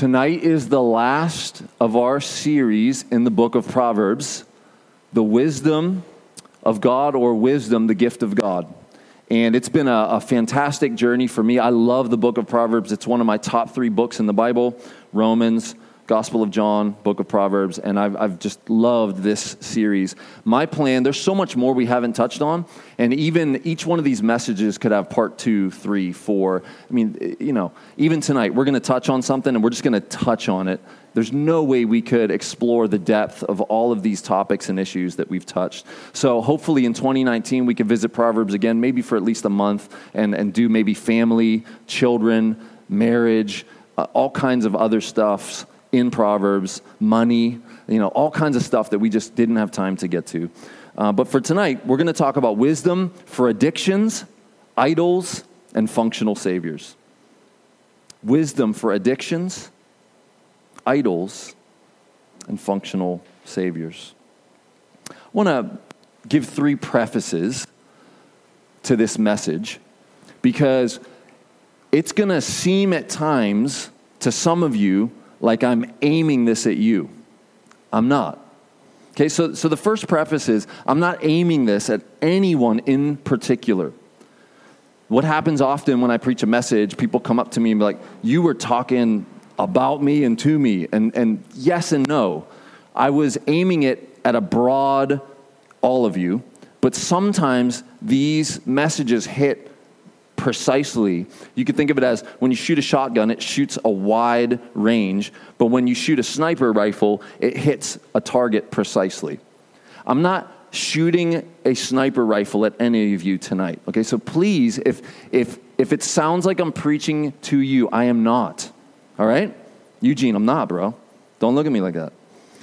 Tonight is the last of our series in the book of Proverbs, the wisdom of God or wisdom, the gift of God. And it's been a, a, fantastic journey for me. I love the book of Proverbs. It's one of my top three books in the Bible Romans, Gospel of John, Book of Proverbs, and I've, I've just loved this series. My plan, there's so much more we haven't touched on, and even each one of these messages could have part two, three, four. I mean, you know, even tonight, we're going to touch on something and we're just going to touch on it. There's no way we could explore the depth of all of these topics and issues that we've touched. So, hopefully, in 2019, we can visit Proverbs again, maybe for at least a month, and, and do maybe family, children, marriage, uh, all kinds of other stuffs in Proverbs, money, you know, all kinds of stuff that we just didn't have time to get to. Uh, but for tonight, we're going to talk about wisdom for addictions, idols, and functional saviors. Wisdom for addictions, idols, and functional saviors. I want to give three prefaces to this message because it's going to seem at times to some of you like I'm aiming this at you. I'm not. Okay, so, so the first preface is I'm not aiming this at anyone in particular. What happens often when I preach a message, people come up to me and be like, You were talking about me and to me. And, and yes and no. I was aiming it at a broad, all of you, but sometimes these messages hit precisely. You could think of it as when you shoot a shotgun, it shoots a wide range, but when you shoot a sniper rifle, it hits a target precisely. I'm not shooting a sniper rifle at any of you tonight. Okay, so please, if if if it sounds like I'm preaching to you, I am not. All right? Eugene, I'm not, bro. Don't look at me like that.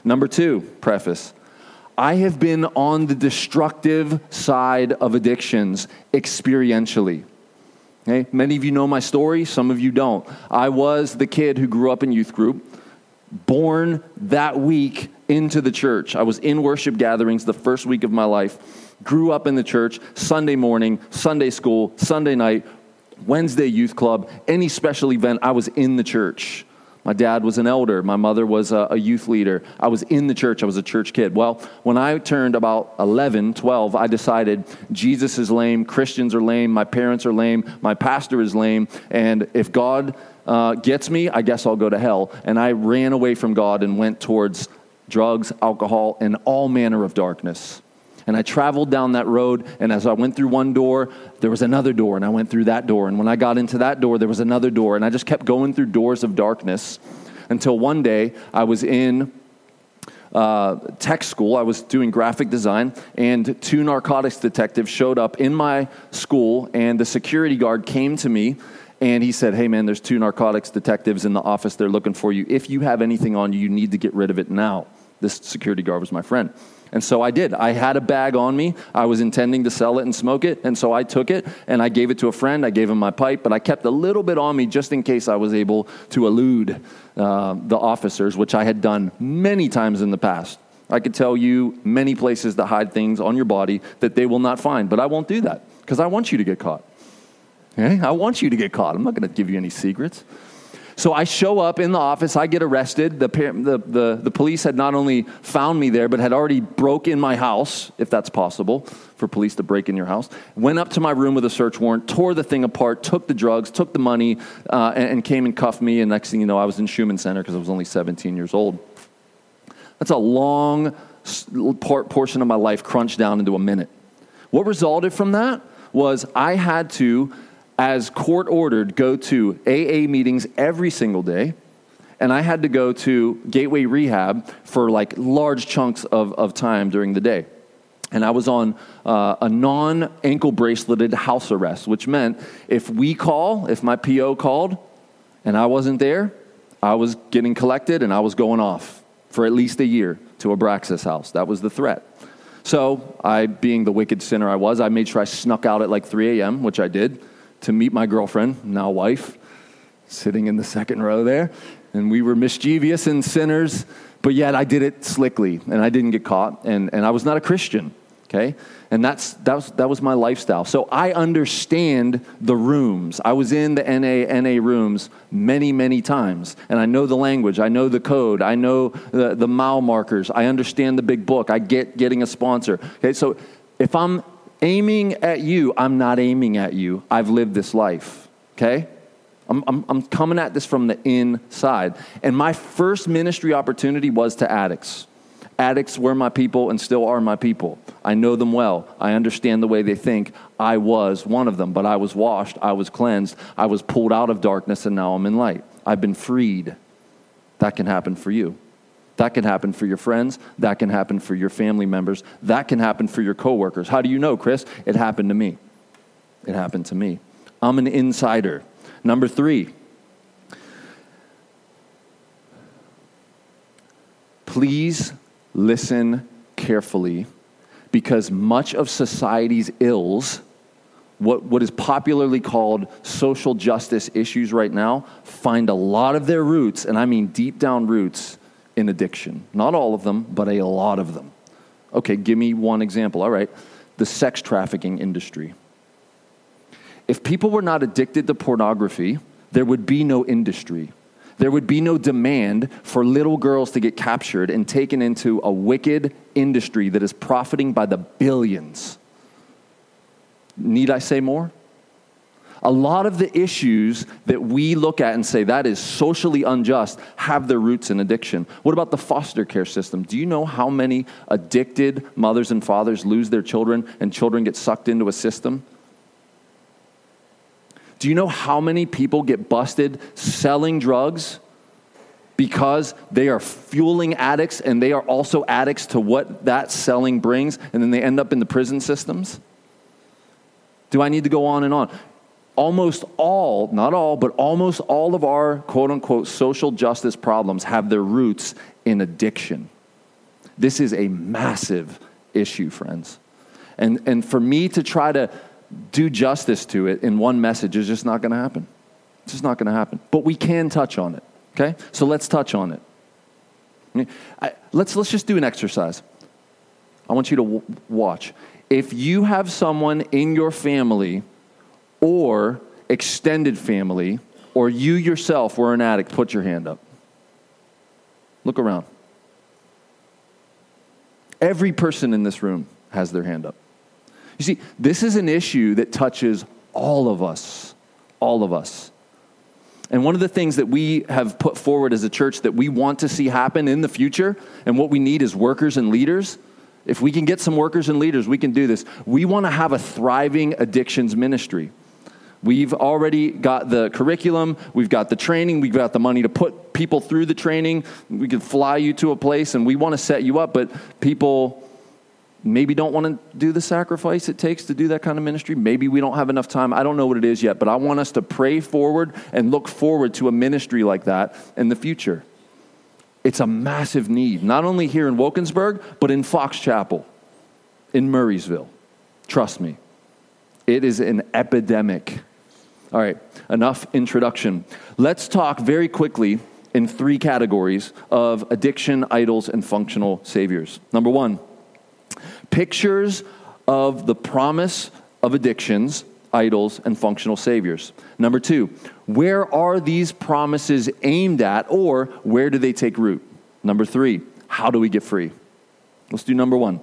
Number two, preface. I have been on the destructive side of addictions experientially. Okay? Many of you know my story, some of you don't. I was the kid who grew up in youth group, born that week into the church. I was in worship gatherings the first week of my life, grew up in the church, Sunday morning, Sunday school, Sunday night, Wednesday youth club, any special event, I was in the church. My dad was an elder. My mother was a, a, youth leader. I was in the church. I was a church kid. Well, when I turned about 11, 12, I decided Jesus is lame, Christians are lame, my parents are lame, my pastor is lame, and if God uh, gets me, I guess I'll go to hell. And I ran away from God and went towards drugs, alcohol, and all manner of darkness. And I traveled down that road, and as I went through one door, there was another door, and I went through that door. And when I got into that door, there was another door, and I just kept going through doors of darkness until one day I was in uh, tech school. I was doing graphic design, and two narcotics detectives showed up in my school, and the security guard came to me. And he said, Hey, man, there's two narcotics detectives in the office. They're looking for you. If you have anything on you, you need to get rid of it now. This security guard was my friend. And so I did. I had a bag on me. I was intending to sell it and smoke it. And so I took it and I gave it to a friend. I gave him my pipe, but I kept a little bit on me just in case I was able to elude uh, the officers, which I had done many times in the past. I could tell you many places that hide things on your body that they will not find, but I won't do that because I want you to get caught. Okay? I want you to get caught. I'm not going to give you any secrets. So I show up in the office, I get arrested. The, the, the, the, police had not only found me there, but had already broke in my house, if that's possible, for police to break in your house. Went up to my room with a search warrant, tore the thing apart, took the drugs, took the money, uh, and, and came and cuffed me. And next thing you know, I was in Shuman Center because I was only 17 years old. That's a long portion of my life crunched down into a minute. What resulted from that was I had to as court ordered, go to AA meetings every single day. And I had to go to Gateway Rehab for like large chunks of, of time during the day. And I was on uh, a non ankle braceleted house arrest, which meant if we call, if my PO called and I wasn't there, I was getting collected and I was going off for at least a year to Abraxas house. That was the threat. So, I, being the wicked sinner I was, I made sure I snuck out at like 3 a.m., which I did to meet my girlfriend, now wife, sitting in the second row there. And we were mischievous and sinners, but yet I did it slickly and I didn't get caught. And, and I was not a Christian. Okay? And that's, that, was, that was my lifestyle. So I understand the rooms. I was in the NA, NA rooms many, many times. And I know the language. I know the code. I know the, the mile markers. I understand the big book. I get getting a sponsor. Okay? So if I'm aiming at you, I'm not aiming at you. I've lived this life. Okay? I'm, I'm, I'm coming at this from the inside. And my first ministry opportunity was to addicts. Addicts were my people and still are my people. I know them well. I understand the way they think. I was one of them, but I was washed. I was cleansed. I was pulled out of darkness, and now I'm in light. I've been freed. That can happen for you. That can happen for your friends. That can happen for your family members. That can happen for your coworkers. How do you know, Chris? It happened to me. It happened to me. I'm an insider. Number three, please listen carefully because much of society's ills, what, what is popularly called social justice issues right now, find a lot of their roots, and I mean deep down roots, in addiction. Not all of them, but a lot of them. Okay, give me one example. All right, the sex trafficking industry. If people were not addicted to pornography, there would be no industry. There would be no demand for little girls to get captured and taken into a wicked industry that is profiting by the billions. Need I say more? A lot of the issues that we look at and say that is socially unjust have their roots in addiction. What about the foster care system? Do you know how many addicted mothers and fathers lose their children and children get sucked into a system? Do you know how many people get busted selling drugs because they are fueling addicts and they are also addicts to what that selling brings and then they end up in the prison systems? Do I need to go on and on? Almost all, not all, but almost all of our quote unquote social justice problems have their roots in addiction. This is a massive issue, friends. And, and for me to try to do justice to it in one message is just not going to happen. It's just not going to happen. But we can touch on it. Okay? So let's touch on it. I, let's, let's just do an exercise. I want you to w- watch. If you have someone in your family or extended family, or you yourself were an addict, put your hand up. Look around. Every person in this room has their hand up. You see, this is an issue that touches all of us. All of us. And one of the things that we have put forward as a church that we want to see happen in the future, and what we need is workers and leaders. If we can get some workers and leaders, we can do this. We want to have a thriving addictions ministry. We've already got the curriculum, we've got the training, we've got the money to put people through the training. We can fly you to a place and we want to set you up, but people maybe don't want to do the sacrifice it takes to do that kind of ministry. Maybe we don't have enough time. I don't know what it is yet, but I want us to pray forward and look forward to a ministry like that in the future. It's a massive need, not only here in Wilkinsburg, but in Fox Chapel, in Murrysville. Trust me, it is an epidemic. All right, enough introduction. Let's talk very quickly in three categories of addiction, idols, and functional saviors. Number one, Pictures of the promise of addictions, idols, and functional saviors. Number two, where are these promises aimed at or where do they take root? Number three, how do we get free? Let's do number one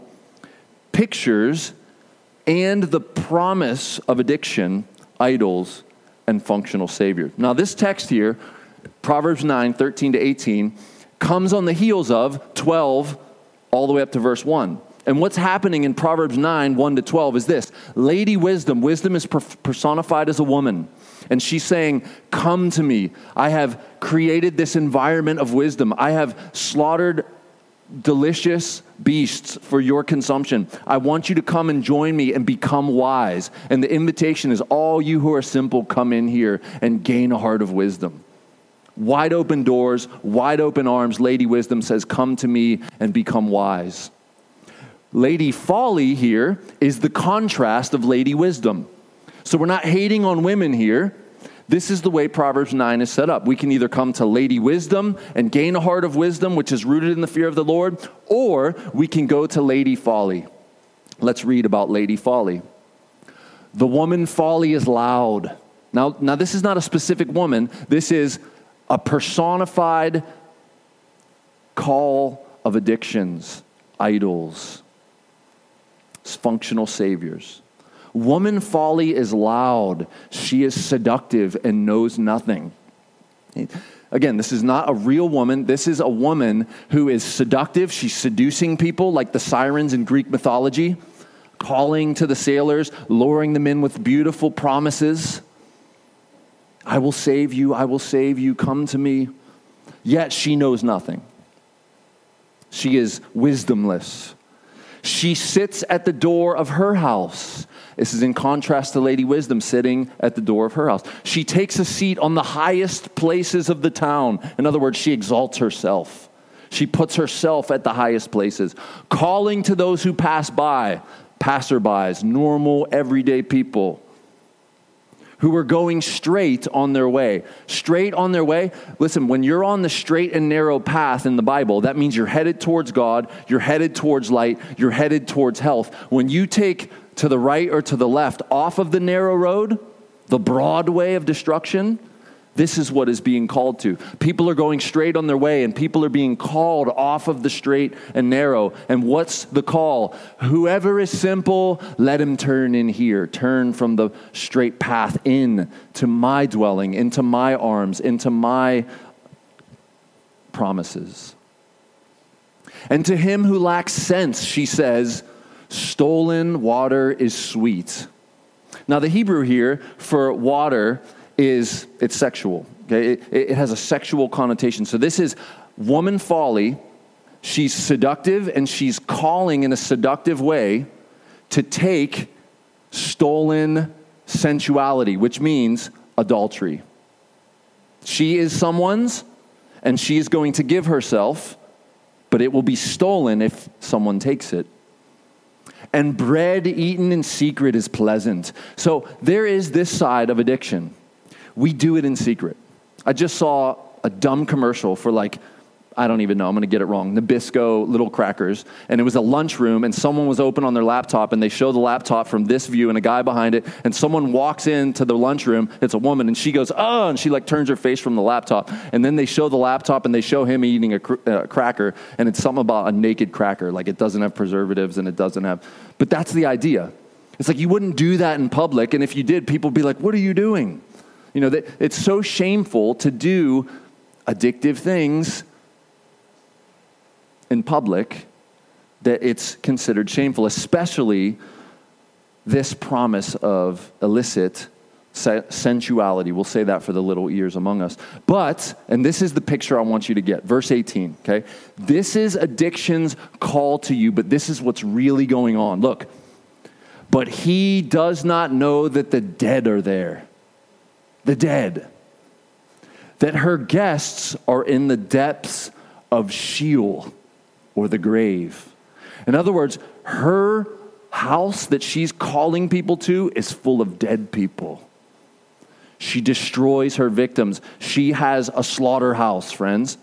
pictures and the promise of addiction, idols, and functional savior. Now, this text here, Proverbs 9 13 to 18, comes on the heels of 12 all the way up to verse 1. And what's happening in Proverbs 9, 1 to 12 is this Lady Wisdom, wisdom is personified as a woman. And she's saying, Come to me. I have created this environment of wisdom. I have slaughtered delicious beasts for your consumption. I want you to come and join me and become wise. And the invitation is all you who are simple, come in here and gain a heart of wisdom. Wide open doors, wide open arms. Lady Wisdom says, Come to me and become wise. Lady Folly here is the contrast of Lady Wisdom. So we're not hating on women here. This is the way Proverbs 9 is set up. We can either come to Lady Wisdom and gain a heart of wisdom, which is rooted in the fear of the Lord, or we can go to Lady Folly. Let's read about Lady Folly. The woman Folly is loud. Now, now this is not a specific woman, this is a personified call of addictions, idols, functional saviors. Woman folly is loud. She is seductive and knows nothing. Again, this is not a real woman. This is a woman who is seductive. She's seducing people like the sirens in Greek mythology, calling to the sailors, luring them in with beautiful promises. I will save you. I will save you. Come to me. Yet she knows nothing. She is wisdomless. She sits at the door of her house. This is in contrast to Lady Wisdom sitting at the door of her house. She takes a seat on the highest places of the town. In other words, she exalts herself. She puts herself at the highest places, calling to those who pass by, passerbys, normal, everyday people who are going straight on their way. Straight on their way. Listen, when you're on the straight and narrow path in the Bible, that means you're headed towards God, you're headed towards light, you're headed towards health. When you take to the right or to the left off of the narrow road, the broad way of destruction, this is what is being called to. People are going straight on their way, and people are being called off of the straight and narrow. And what's the call? Whoever is simple, let him turn in here. Turn from the straight path in to my dwelling, into my arms, into my promises. And to him who lacks sense, she says, stolen water is sweet. Now, the Hebrew here for water is it's sexual. Okay? It, it has a sexual connotation. So this is woman folly. She's seductive and she's calling in a seductive way to take stolen sensuality, which means adultery. She is someone's and she is going to give herself, but it will be stolen if someone takes it. And bread eaten in secret is pleasant. So there is this side of addiction we do it in secret. I just saw a dumb commercial for like, I don't even know, I'm gonna get it wrong, Nabisco little crackers. And it was a lunchroom, and someone was open on their laptop, and they show the laptop from this view and a guy behind it. And someone walks into the lunchroom, it's a woman, and she goes, Oh, and she like turns her face from the laptop. And then they show the laptop, and they show him eating a cr- uh, cracker, and it's something about a naked cracker. Like it doesn't have preservatives, and it doesn't have, but that's the idea. It's like you wouldn't do that in public, and if you did, people would be like, What are you doing? You know, that it's so shameful to do addictive things in public that it's considered shameful, especially this promise of illicit sensuality. We'll say that for the little ears among us. But, and this is the picture I want you to get, verse 18, okay? This is addiction's call to you, but this is what's really going on. Look, but he does not know that the dead are there the dead, that her guests are in the depths of Sheol or the grave. In other words, her house that she's calling people to is full of dead people. She destroys her victims. She has a slaughterhouse, friends.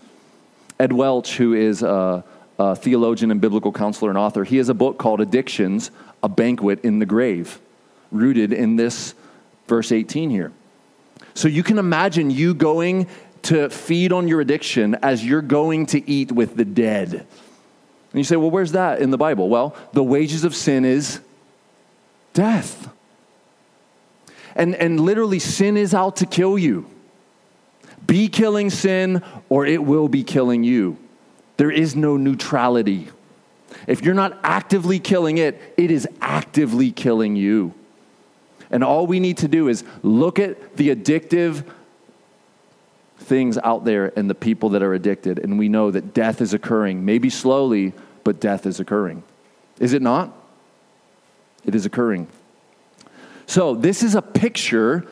Ed Welch, who is a, a, theologian and biblical counselor and author, he has a book called Addictions A Banquet in the Grave, rooted in this verse 18 here. So you can imagine you going to feed on your addiction as you're going to eat with the dead. And you say, well, where's that in the Bible? Well, the wages of sin is death. And, and literally, sin is out to kill you. Be killing sin, or it will be killing you. There is no neutrality. If you're not actively killing it, it is actively killing you. And all we need to do is look at the addictive things out there and the people that are addicted, and we know that death is occurring, maybe slowly, but death is occurring. Is it not? It is occurring. So, this is a picture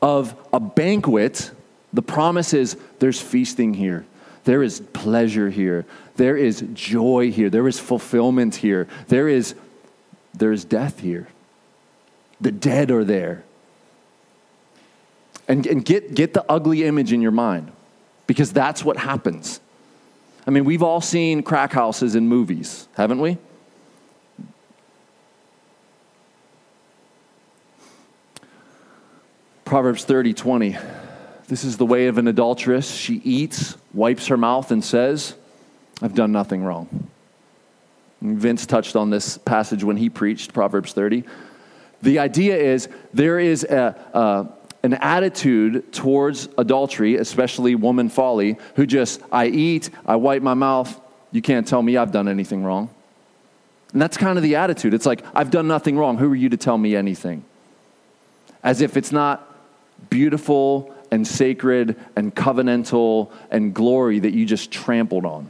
of a banquet. The promise is there's feasting here, there is pleasure here, there is joy here, there is fulfillment here, there is, there is death here. The dead are there. And, and get, get the ugly image in your mind because that's what happens. I mean, we've all seen crack houses in movies, haven't we? Proverbs 30 20. This is the way of an adulteress. She eats, wipes her mouth, and says, I've done nothing wrong. Vince touched on this passage when he preached Proverbs 30. The idea is there is a, a, an attitude towards adultery, especially woman folly, who just, I eat, I wipe my mouth, you can't tell me I've done anything wrong. And that's kind of the attitude. It's like, I've done nothing wrong. Who are you to tell me anything? As if it's not beautiful and sacred and covenantal and glory that you just trampled on.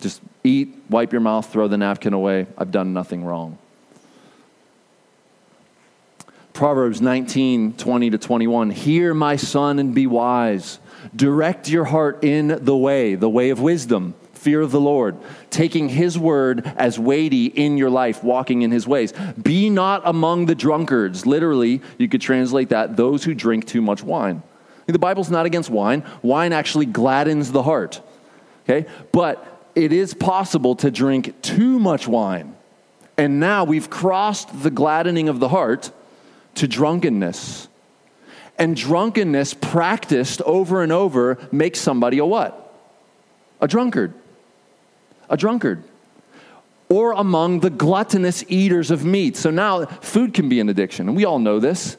Just eat, wipe your mouth, throw the napkin away. I've done nothing wrong. Proverbs 19, 20 to 21. Hear, my son, and be wise. Direct your heart in the way, the way of wisdom, fear of the Lord, taking his word as weighty in your life, walking in his ways. Be not among the drunkards. Literally, you could translate that those who drink too much wine. The Bible's not against wine. Wine actually gladdens the heart. Okay? But it is possible to drink too much wine. And now we've crossed the gladdening of the heart to drunkenness. And drunkenness practiced over and over makes somebody a what? A drunkard. A drunkard. Or among the gluttonous eaters of meat. So now food can be an addiction, and we all know this.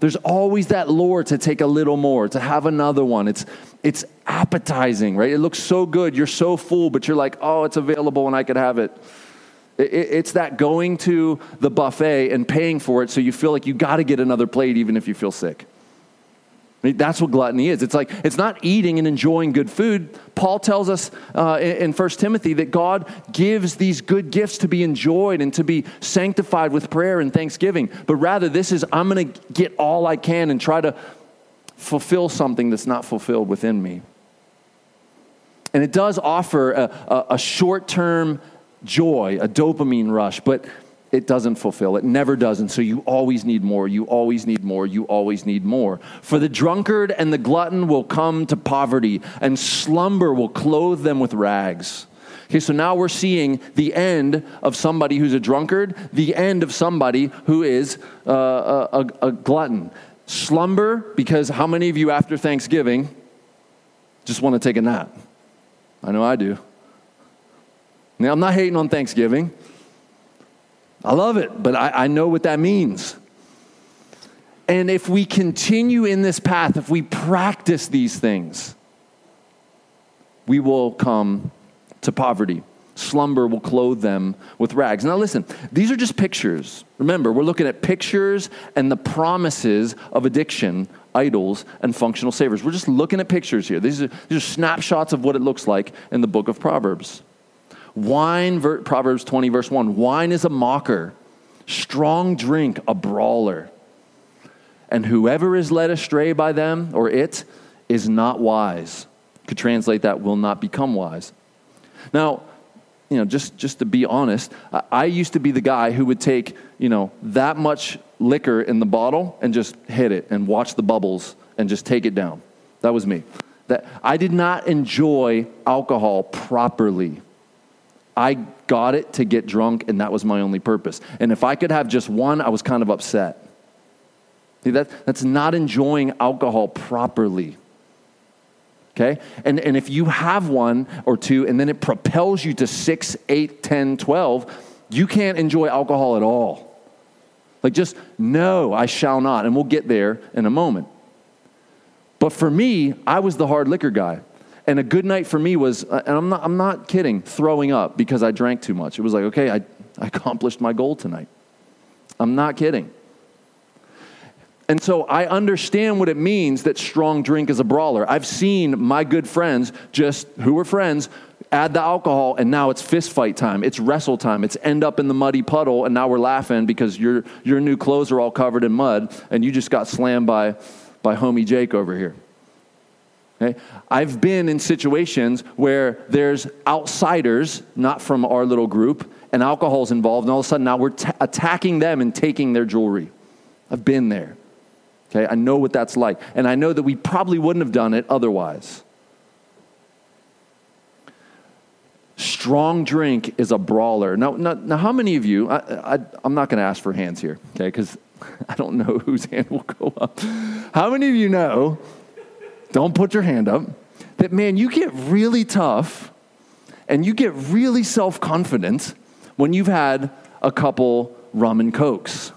There's always that lure to take a little more, to have another one. It's, it's appetizing, right? It looks so good. You're so full, but you're like, oh, it's available and I could have it. It's that going to the buffet and paying for it so you feel like you got to get another plate even if you feel sick. That's what gluttony is. It's like, it's not eating and enjoying good food. Paul tells us uh, in 1 Timothy that God gives these good gifts to be enjoyed and to be sanctified with prayer and thanksgiving. But rather, this is, I'm going to get all I can and try to fulfill something that's not fulfilled within me. And it does offer a, a, a short term joy, a dopamine rush, but it doesn't fulfill. It never does. And so you always need more. You always need more. You always need more. For the drunkard and the glutton will come to poverty, and slumber will clothe them with rags. Okay, so now we're seeing the end of somebody who's a drunkard, the end of somebody who is uh, a, a, a glutton. Slumber, because how many of you after Thanksgiving just want to take a nap? I know I do. Now, I'm not hating on Thanksgiving. I love it, but I, I know what that means. And if we continue in this path, if we practice these things, we will come to poverty. Slumber will clothe them with rags. Now, listen, these are just pictures. Remember, we're looking at pictures and the promises of addiction, idols, and functional saviors. We're just looking at pictures here. These are, these are snapshots of what it looks like in the book of Proverbs. Wine, Proverbs 20, verse 1 wine is a mocker, strong drink a brawler. And whoever is led astray by them or it is not wise. Could translate that will not become wise. Now, you know, just, just to be honest, I used to be the guy who would take, you know, that much liquor in the bottle and just hit it and watch the bubbles and just take it down. That was me. That I did not enjoy alcohol properly. I got it to get drunk, and that was my only purpose. And if I could have just one, I was kind of upset. See, that, that's not enjoying alcohol properly. Okay? And, and if you have one or two, and then it propels you to six, eight, 10, 12, you can't enjoy alcohol at all. Like, just no, I shall not. And we'll get there in a moment. But for me, I was the hard liquor guy. And a good night for me was, uh, and I'm not, I'm not kidding, throwing up because I drank too much. It was like, okay, I, I accomplished my goal tonight. I'm not kidding. And so I understand what it means that strong drink is a brawler. I've seen my good friends, just who were friends, add the alcohol, and now it's fist fight time. It's wrestle time. It's end up in the muddy puddle, and now we're laughing because your, your new clothes are all covered in mud, and you just got slammed by, by homie Jake over here. Okay? I've been in situations where there's outsiders, not from our little group, and alcohol's involved, and all of a sudden now we're t- attacking them and taking their jewelry. I've been there. Okay, I know what that's like. And I know that we probably wouldn't have done it otherwise. Strong drink is a brawler. Now, now, now how many of you, I, I, I'm not going to ask for hands here, okay, because I don't know whose hand will go up. How many of you know? Don't put your hand up. That man, you get really tough and you get really self confident when you've had a couple rum and cokes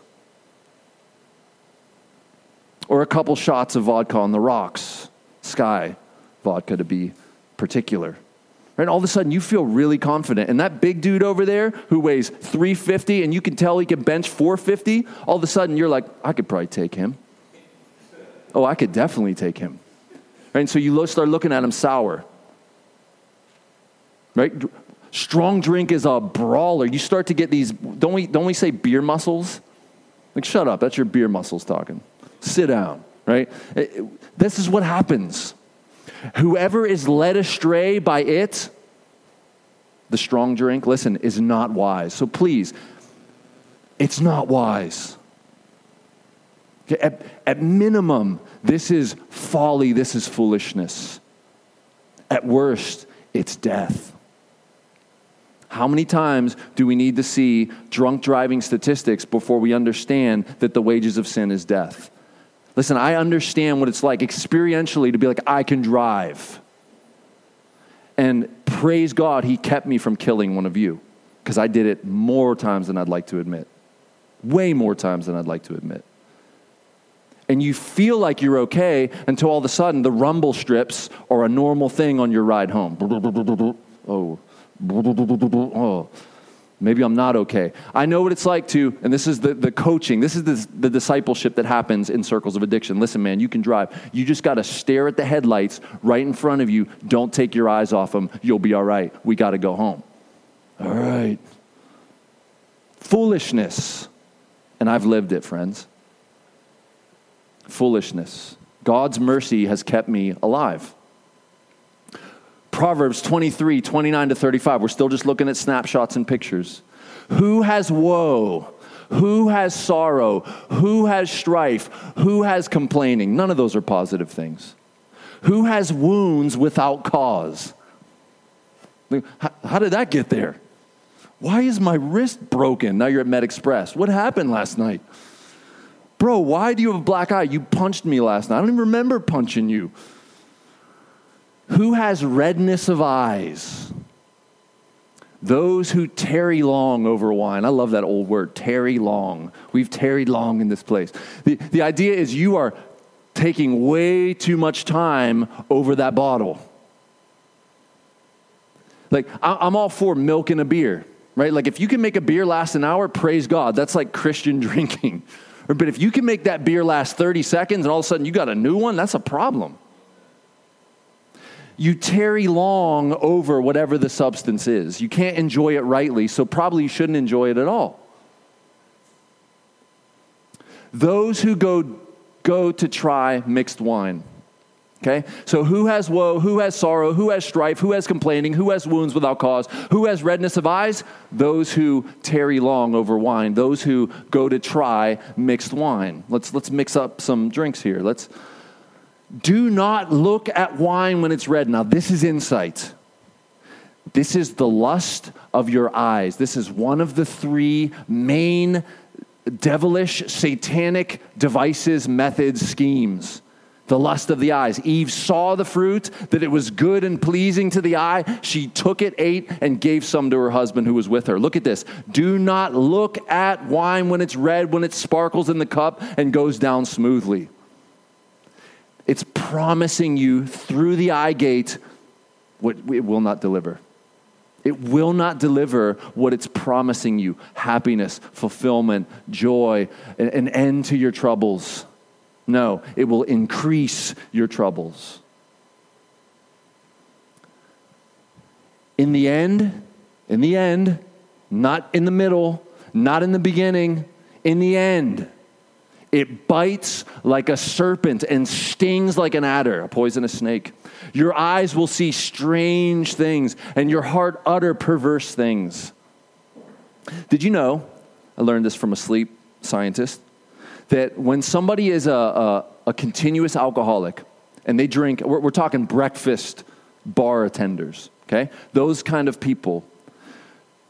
or a couple shots of vodka on the rocks, Skyy vodka to be particular. Right? All of a sudden, you feel really confident. And that big dude over there who weighs 350 and you can tell he can bench 450, all of a sudden you're like, I could probably take him. Oh, I could definitely take him. Right? And so you start looking at him sour. Right? Strong drink is a brawler. You start to get these, don't we, don't we say beer muscles? Like, shut up, that's your beer muscles talking. Sit down, right? This is what happens. Whoever is led astray by it, the strong drink, listen, is not wise. So please, it's not wise. At, at minimum, this is folly, this is foolishness. At worst, it's death. How many times do we need to see drunk driving statistics before we understand that the wages of sin is death? Listen, I understand what it's like experientially to be like, I can drive. And praise God, He kept me from killing one of you because I did it more times than I'd like to admit. Way more times than I'd like to admit. And you feel like you're okay until all of a sudden the rumble strips are a normal thing on your ride home. Oh, oh maybe I'm not okay. I know what it's like to, and this is the, the coaching, this is the, the discipleship that happens in circles of addiction. Listen, man, you can drive. You just got to stare at the headlights right in front of you. Don't take your eyes off them. You'll be all right. We got to go home. All right. Foolishness. And I've lived it, friends. Foolishness. God's mercy has kept me alive. Proverbs 23, 29 to 35. We're still just looking at snapshots and pictures. Who has woe? Who has sorrow? Who has strife? Who has complaining? None of those are positive things. Who has wounds without cause? How did that get there? Why is my wrist broken? Now you're at Med Express. What happened last night? Bro, why do you have a black eye? You punched me last night. I don't even remember punching you. Who has redness of eyes? Those who tarry long over wine. I love that old word, tarry long. We've tarried long in this place. The, the idea is you are taking way too much time over that bottle. Like, I'm all for milk and a beer, right? Like, if you can make a beer last an hour, praise God. That's like Christian drinking. But if you can make that beer last 30 seconds and all of a sudden you got a new one, that's a problem you tarry long over whatever the substance is. You can't enjoy it rightly, so probably you shouldn't enjoy it at all. Those who go, go to try mixed wine. Okay? So who has woe, who has sorrow, who has strife, who has complaining, who has wounds without cause, who has redness of eyes? Those who tarry long over wine, those who go to try mixed wine. Let's let's mix up some drinks here. Let's do not look at wine when it's red. Now, this is insight. This is the lust of your eyes. This is one of the three main devilish, satanic devices, methods, schemes. The lust of the eyes. Eve saw the fruit, that it was good and pleasing to the eye. She took it, ate, and gave some to her husband who was with her. Look at this. Do not look at wine when it's red, when it sparkles in the cup and goes down smoothly. It's promising you through the eye gate what it will not deliver. It will not deliver what it's promising you happiness, fulfillment, joy, an end to your troubles. No, it will increase your troubles. In the end, in the end, not in the middle, not in the beginning, in the end, it bites like a serpent and stings like an adder, a poisonous snake. Your eyes will see strange things, and your heart utter perverse things. Did you know? I learned this from a sleep scientist that when somebody is a, a, a continuous alcoholic and they drink, we're, we're talking breakfast bar attenders, okay? Those kind of people,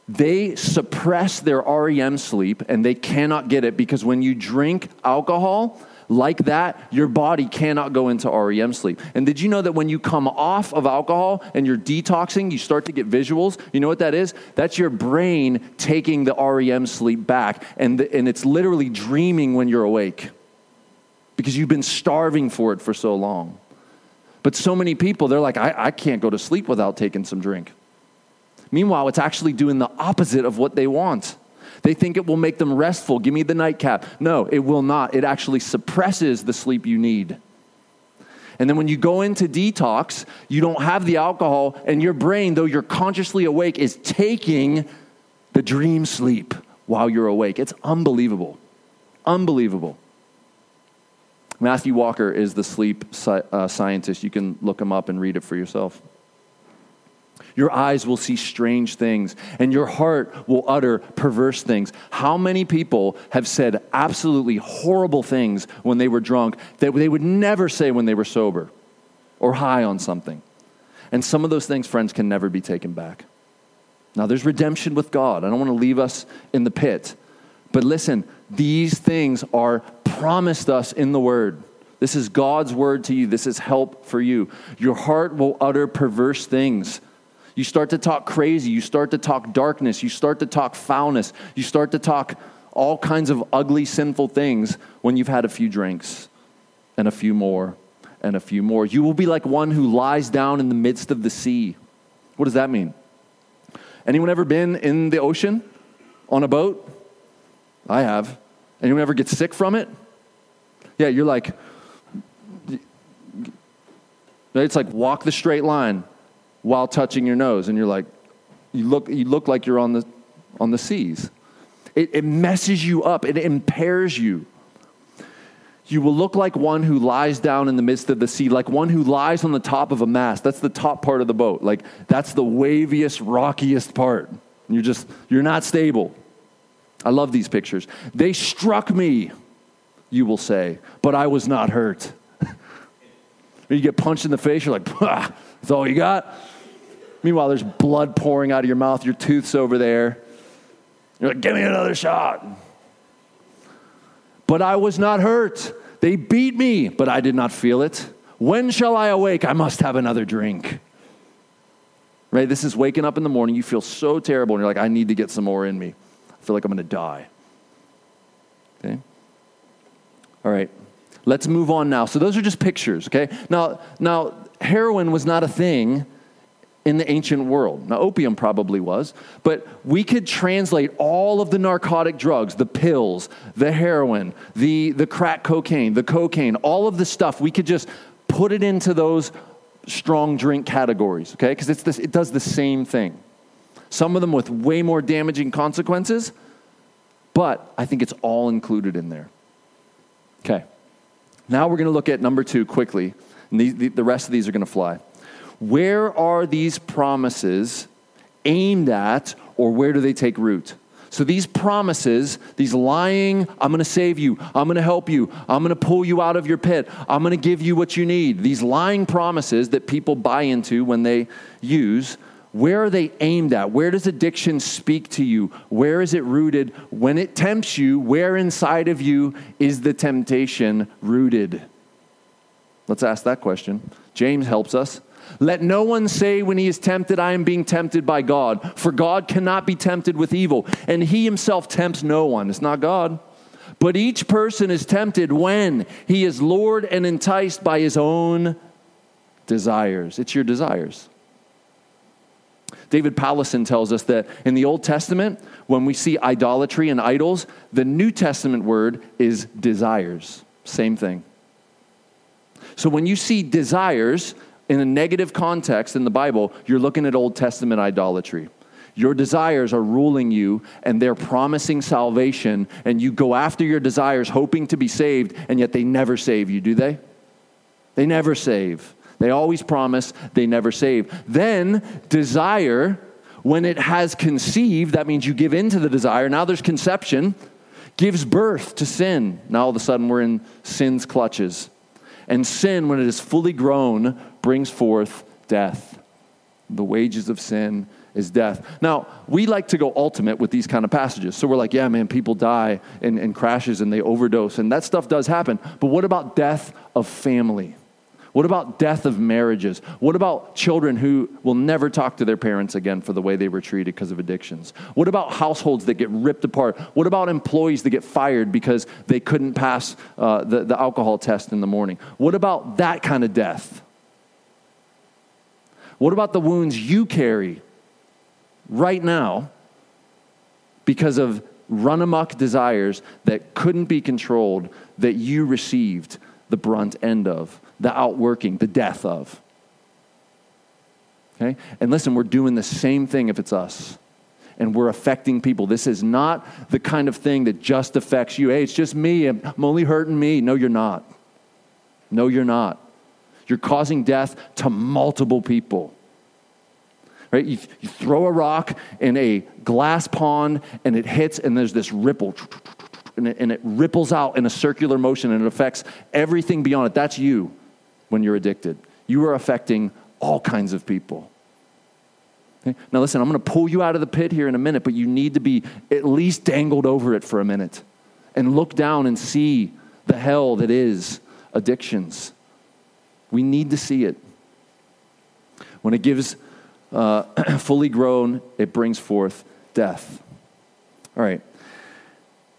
they suppress their REM sleep and they cannot get it because when you drink alcohol, like that, your body cannot go into REM sleep. And did you know that when you come off of alcohol and you're detoxing, you start to get visuals? You know what that is? That's your brain taking the REM sleep back, and, the, and it's literally dreaming when you're awake because you've been starving for it for so long. But so many people, they're like, I, I can't go to sleep without taking some drink. Meanwhile, it's actually doing the opposite of what they want. They think it will make them restful. Give me the nightcap. No, it will not. It actually suppresses the sleep you need. And then when you go into detox, you don't have the alcohol, and your brain, though you're consciously awake, is taking the dream sleep while you're awake. It's unbelievable. Unbelievable. Matthew Walker is the sleep uh, scientist. You can look him up and read it for yourself. Your eyes will see strange things, and your heart will utter perverse things. How many people have said absolutely horrible things when they were drunk that they would never say when they were sober or high on something? And some of those things, friends, can never be taken back. Now, there's redemption with God. I don't want to leave us in the pit. But listen, these things are promised us in the Word. This is God's word to you. This is help for you. Your heart will utter perverse things you start to talk crazy. You start to talk darkness. You start to talk foulness. You start to talk all kinds of ugly, sinful things when you've had a few drinks and a few more and a few more. You will be like one who lies down in the midst of the sea. What does that mean? Anyone ever been in the ocean on a boat? I have. Anyone ever get sick from it? Yeah, you're like, it's like walk the straight line while touching your nose, and you're like, you look, you look like you're on the, on the seas. It, it messes you up, it impairs you. You will look like one who lies down in the midst of the sea, like one who lies on the top of a mast. That's the top part of the boat. Like, that's the waviest, rockiest part. You're just, you're not stable. I love these pictures. They struck me, you will say, but I was not hurt. you get punched in the face, you're like, that's all you got? Meanwhile, there's blood pouring out of your mouth, your tooth's over there. You're like, give me another shot. But I was not hurt. They beat me, but I did not feel it. When shall I awake? I must have another drink. Right? This is waking up in the morning. You feel so terrible, and you're like, I need to get some more in me. I feel like I'm going to die. Okay? All right. Let's move on now. So those are just pictures, okay? Now, now heroin was not a thing in the ancient world. Now, opium probably was, but we could translate all of the narcotic drugs, the pills, the heroin, the, the crack cocaine, the cocaine, all of the stuff, we could just put it into those strong drink categories, okay? Because it does the same thing. Some of them with way more damaging consequences, but I think it's all included in there. Okay. Now we're going to look at number two quickly, and the, the, the rest of these are going to fly. Where are these promises aimed at, or where do they take root? So these promises, these lying, I'm going to save you, I'm going to help you, I'm going to pull you out of your pit, I'm going to give you what you need. These lying promises that people buy into when they use, where are they aimed at? Where does addiction speak to you? Where is it rooted? When it tempts you, where inside of you is the temptation rooted? Let's ask that question. James helps us. Let no one say when he is tempted, I am being tempted by God. For God cannot be tempted with evil, and he himself tempts no one. It's not God. But each person is tempted when he is lured and enticed by his own desires. It's your desires. David Powlison tells us that in the Old Testament, when we see idolatry and idols, the New Testament word is desires. Same thing. So when you see desires, in a negative context in the Bible, you're looking at Old Testament idolatry. Your desires are ruling you and they're promising salvation, and you go after your desires hoping to be saved, and yet they never save you, do they? They never save. They always promise, they never save. Then, desire, when it has conceived, that means you give in to the desire, now there's conception, gives birth to sin. Now all of a sudden we're in sin's clutches. And sin, when it is fully grown, brings forth death. The wages of sin is death. Now, we like to go ultimate with these kind of passages. So we're like, yeah, man, people die in, in crashes and they overdose, and that stuff does happen. But what about death of family? What about death of marriages? What about children who will never talk to their parents again for the way they were treated because of addictions? What about households that get ripped apart? What about employees that get fired because they couldn't pass uh, the, the alcohol test in the morning? What about that kind of death? What about the wounds you carry right now because of run amok desires that couldn't be controlled that you received the brunt end of? the outworking, the death of. Okay? And listen, we're doing the same thing if it's us. And we're affecting people. This is not the kind of thing that just affects you. Hey, it's just me. I'm only hurting me. No, you're not. No, you're not. You're causing death to multiple people. Right? You, you throw a rock in a glass pond and it hits, and there's this ripple and it, and it, ripples out in a circular motion and it affects everything beyond it. That's you when you're addicted. You are affecting all kinds of people. Okay? Now, listen, I'm going to pull you out of the pit here in a minute, but you need to be at least dangled over it for a minute and look down and see the hell that is addictions. We need to see it. When it gives uh, fully grown, it brings forth death. All right.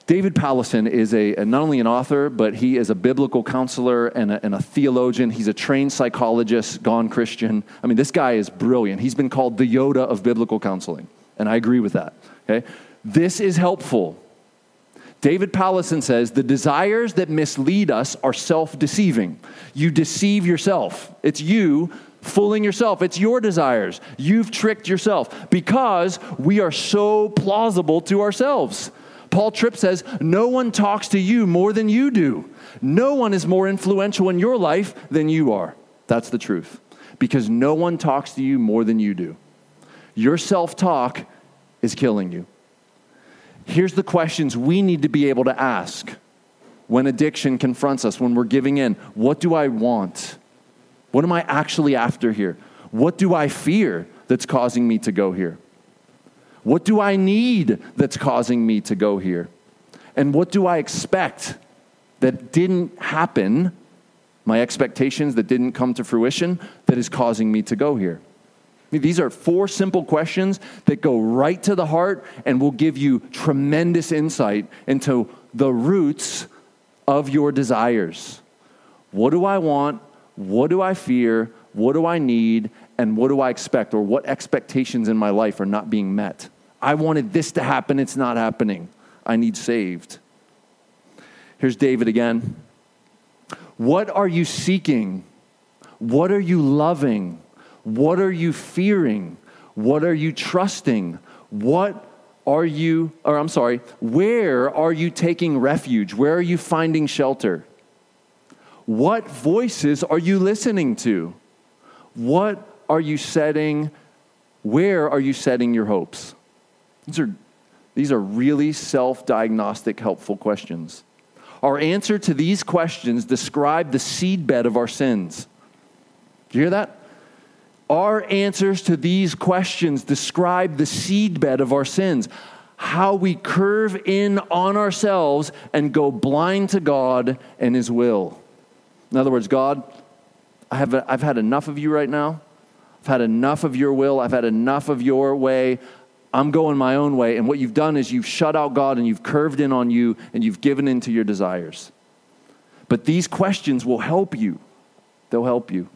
David Powlison is a, not only an author, but he is a biblical counselor and a, and a, theologian. He's a trained psychologist, gone Christian. I mean, this guy is brilliant. He's been called the Yoda of biblical counseling, and I agree with that. Okay? This is helpful. David Powlison says the desires that mislead us are self deceiving. You deceive yourself. It's you fooling yourself. It's your desires. You've tricked yourself because we are so plausible to ourselves. Paul Tripp says, No one talks to you more than you do. No one is more influential in your life than you are. That's the truth. Because no one talks to you more than you do. Your self talk is killing you. Here's the questions we need to be able to ask when addiction confronts us, when we're giving in. What do I want? What am I actually after here? What do I fear that's causing me to go here? What do I need that's causing me to go here? And what do I expect that didn't happen, my expectations that didn't come to fruition, that is causing me to go here? These are four simple questions that go right to the heart and will give you tremendous insight into the roots of your desires. What do I want? What do I fear? What do I need? And what do I expect? Or what expectations in my life are not being met? I wanted this to happen, it's not happening. I need saved. Here's David again. What are you seeking? What are you loving? What are you fearing? What are you trusting? What are you, or I'm sorry, where are you taking refuge? Where are you finding shelter? What voices are you listening to? What are you setting, where are you setting your hopes? These are, these are really self diagnostic, helpful questions. Our answer to these questions describe the seedbed of our sins. Do you hear that? Our answers to these questions describe the seedbed of our sins. How we curve in on ourselves and go blind to God and His will. In other words, God, I have, I've had enough of you right now. I've had enough of your will. I've had enough of your way. I'm going my own way. And what you've done is you've shut out God and you've curved in on you and you've given in to your desires. But these questions will help you. They'll help you.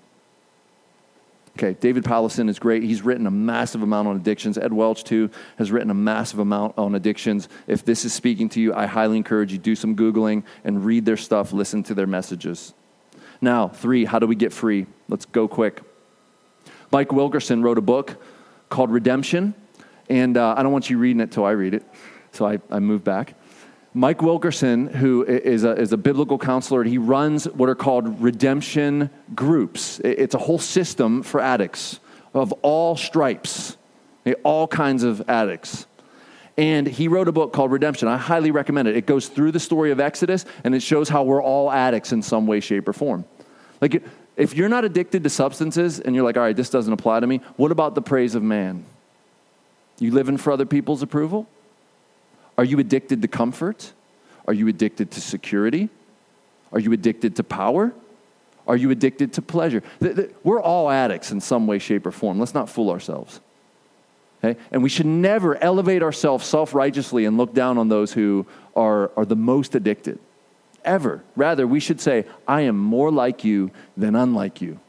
Okay, David Powlison is great. He's written a massive amount on addictions. Ed Welch, too, has written a massive amount on addictions. If this is speaking to you, I highly encourage you do some Googling and read their stuff, listen to their messages. Now, three, how do we get free? Let's go quick. Mike Wilkerson wrote a book called Redemption. And uh, I don't want you reading it till I read it. So I, I move back. Mike Wilkerson, who is a, is a biblical counselor, he runs what are called redemption groups. It's a whole system for addicts of all stripes, eh, all kinds of addicts. And he wrote a book called Redemption. I highly recommend it. It goes through the story of Exodus and it shows how we're all addicts in some way, shape, or form. Like, if you're not addicted to substances and you're like, all right, this doesn't apply to me, what about the praise of man? You living for other people's approval? Are you addicted to comfort? Are you addicted to security? Are you addicted to power? Are you addicted to pleasure? We're all addicts in some way, shape, or form. Let's not fool ourselves. Okay? And we should never elevate ourselves self righteously and look down on those who are, are the most addicted. Ever. Rather, we should say, I am more like you than unlike you.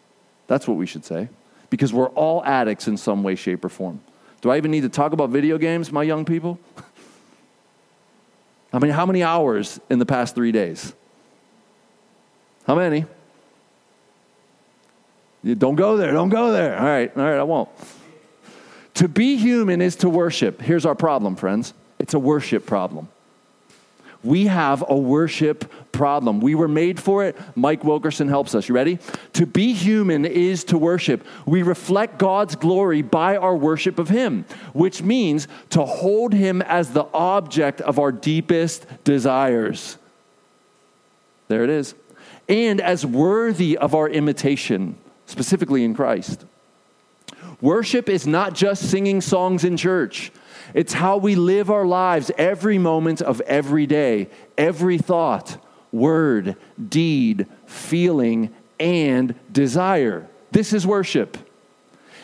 That's what we should say. Because we're all addicts in some way, shape, or form. Do I even need to talk about video games, my young people? I mean, how many hours in the past three days? How many? You don't go there, don't go there. All right, all right, I won't. To be human is to worship. Here's our problem, friends it's a worship problem. We have a worship problem. We were made for it. Mike Wilkerson helps us. You ready? To be human is to worship. We reflect God's glory by our worship of Him, which means to hold Him as the object of our deepest desires. There it is. And as worthy of our imitation, specifically in Christ. Worship is not just singing songs in church. It's how we live our lives every moment of every day, every thought, word, deed, feeling, and desire. This is worship.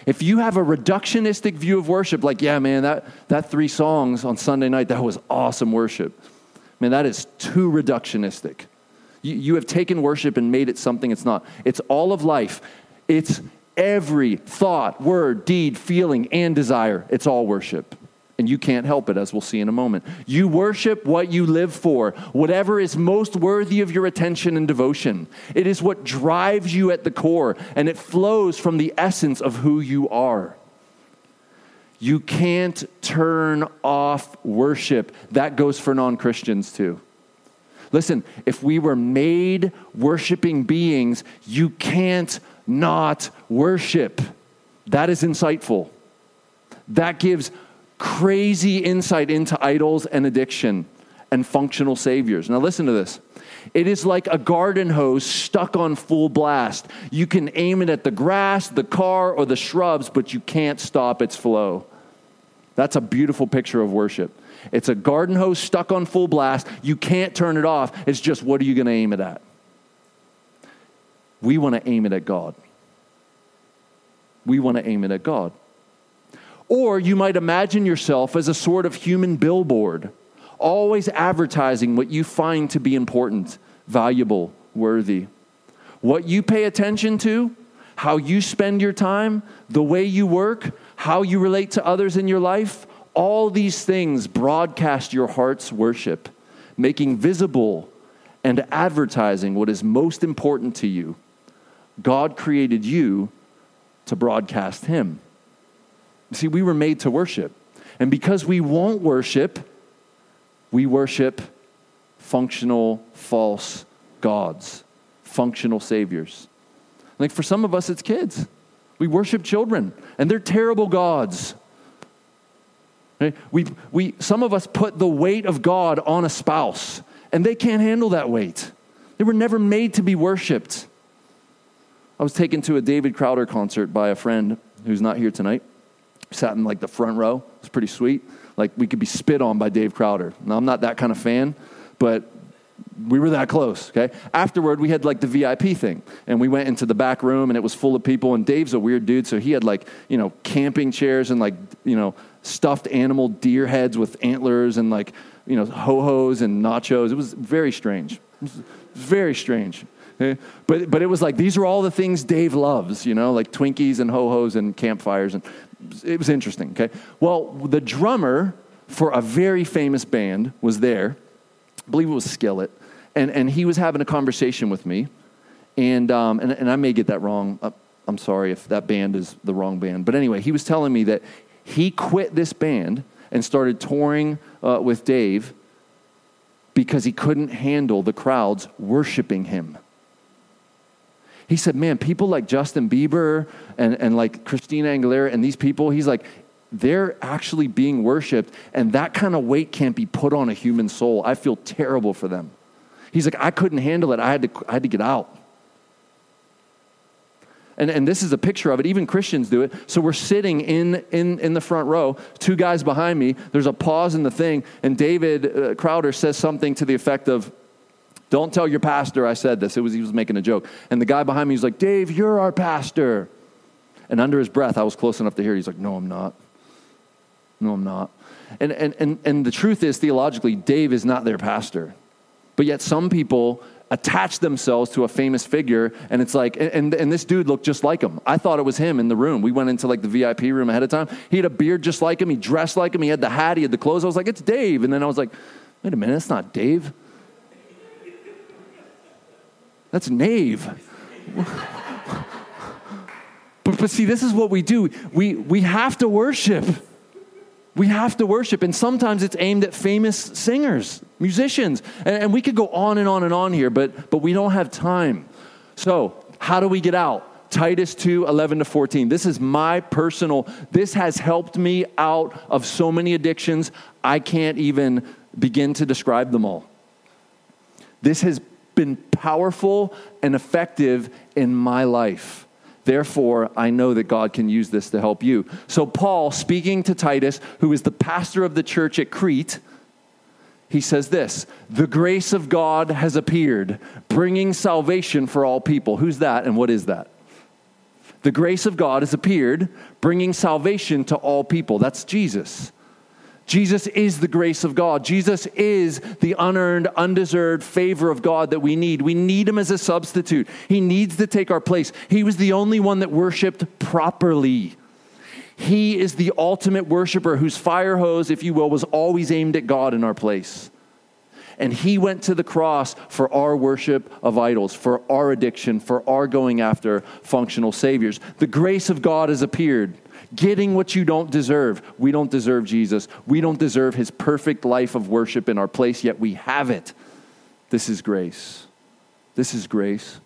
If you have a reductionistic view of worship, like, yeah, man, that, that three songs on Sunday night, that was awesome worship. Man, that is too reductionistic. You, you have taken worship and made it something it's not. It's all of life. It's every thought, word, deed, feeling, and desire. It's all worship. And you can't help it, as we'll see in a moment. You worship what you live for, whatever is most worthy of your attention and devotion. It is what drives you at the core, and it flows from the essence of who you are. You can't turn off worship. That goes for non Christians too. Listen, if we were made worshiping beings, you can't not worship. That is insightful. That gives crazy insight into idols and addiction and functional saviors. Now, listen to this. It is like a garden hose stuck on full blast. You can aim it at the grass, the car, or the shrubs, but you can't stop its flow. That's a beautiful picture of worship. It's a garden hose stuck on full blast. You can't turn it off. It's just what are you going to aim it at? We want to aim it at God. We want to aim it at God. Or you might imagine yourself as a sort of human billboard, always advertising what you find to be important, valuable, worthy. What you pay attention to, how you spend your time, the way you work, how you relate to others in your life, all these things broadcast your heart's worship, making visible and advertising what is most important to you. God created you to broadcast Him. See, we were made to worship. And because we won't worship, we worship functional, false gods, functional saviors. Like for some of us, it's kids. We worship children, and they're terrible gods. We, we, some of us put the weight of God on a spouse, and they can't handle that weight. They were never made to be worshiped. I was taken to a David Crowder concert by a friend who's not here tonight. Sat in like the front row. It's pretty sweet. Like we could be spit on by Dave Crowder. Now I'm not that kind of fan, but we were that close, okay? Afterward, we had like the VIP thing, and we went into the back room, and it was full of people. And Dave's a weird dude, so he had like you know camping chairs and like you know stuffed animal deer heads with antlers and like you know ho hos and nachos. It was very strange. Very strange. But but it was like these are all the things Dave loves, you know, like Twinkies and ho hos and campfires, and it was interesting. Okay, well the drummer for a very famous band was there I believe it was Skillet, and, and he was having a conversation with me, and, um, and, and I may get that wrong. Uh, I'm sorry if that band is the wrong band. But anyway, he was telling me that he quit this band and started touring uh, with Dave because he couldn't handle the crowds worshiping him. He said, Man, people like Justin Bieber and, and like Christina Aguilera and these people, he's like, they're actually being worshiped, and that kind of weight can't be put on a human soul. I feel terrible for them. He's like, I couldn't handle it. I had to, I had to get out. And, and this is a picture of it. Even Christians do it. So we're sitting in, in, in the front row, two guys behind me. There's a pause in the thing, and David uh, Crowder says something to the effect of, Don't tell your pastor I said this. It was, he was making a joke. And the guy behind me was like, Dave, you're our pastor. And under his breath, I was close enough to hear. He's like, No, I'm not. No, I'm not. And, and, and, and the truth is, theologically, Dave is not their pastor. But yet, some people attach themselves to a famous figure and it's like and, and this dude looked just like him i thought it was him in the room we went into like the vip room ahead of time he had a beard just like him he dressed like him he had the hat he had the clothes i was like it's dave and then i was like wait a minute that's not dave that's nave but, but see this is what we do we we have to worship we have to worship, and sometimes it's aimed at famous singers, musicians. And, and, we could go on and on and on here, but, but we don't have time. So, how do we get out? Titus 2 11 to 14. This is my personal, this has helped me out of so many addictions, I can't even begin to describe them all. This has been powerful and effective in my life. Therefore, I know that God can use this to help you. So, Paul, speaking to Titus, who is the pastor of the church at Crete, he says this The grace of God has appeared, bringing salvation for all people. Who's that and what is that? The grace of God has appeared, bringing salvation to all people. That's Jesus. Jesus is the grace of God. Jesus is the unearned, undeserved favor of God that we need. We need him as a substitute. He needs to take our place. He was the only one that worshiped properly. He is the ultimate worshiper whose fire hose, if you will, was always aimed at God in our place. And he went to the cross for our worship of idols, for our addiction, for our going after functional saviors. The grace of God has appeared getting what you don't deserve. We don't deserve Jesus. We don't deserve his perfect life of worship in our place, yet we have it. This is grace. This is grace.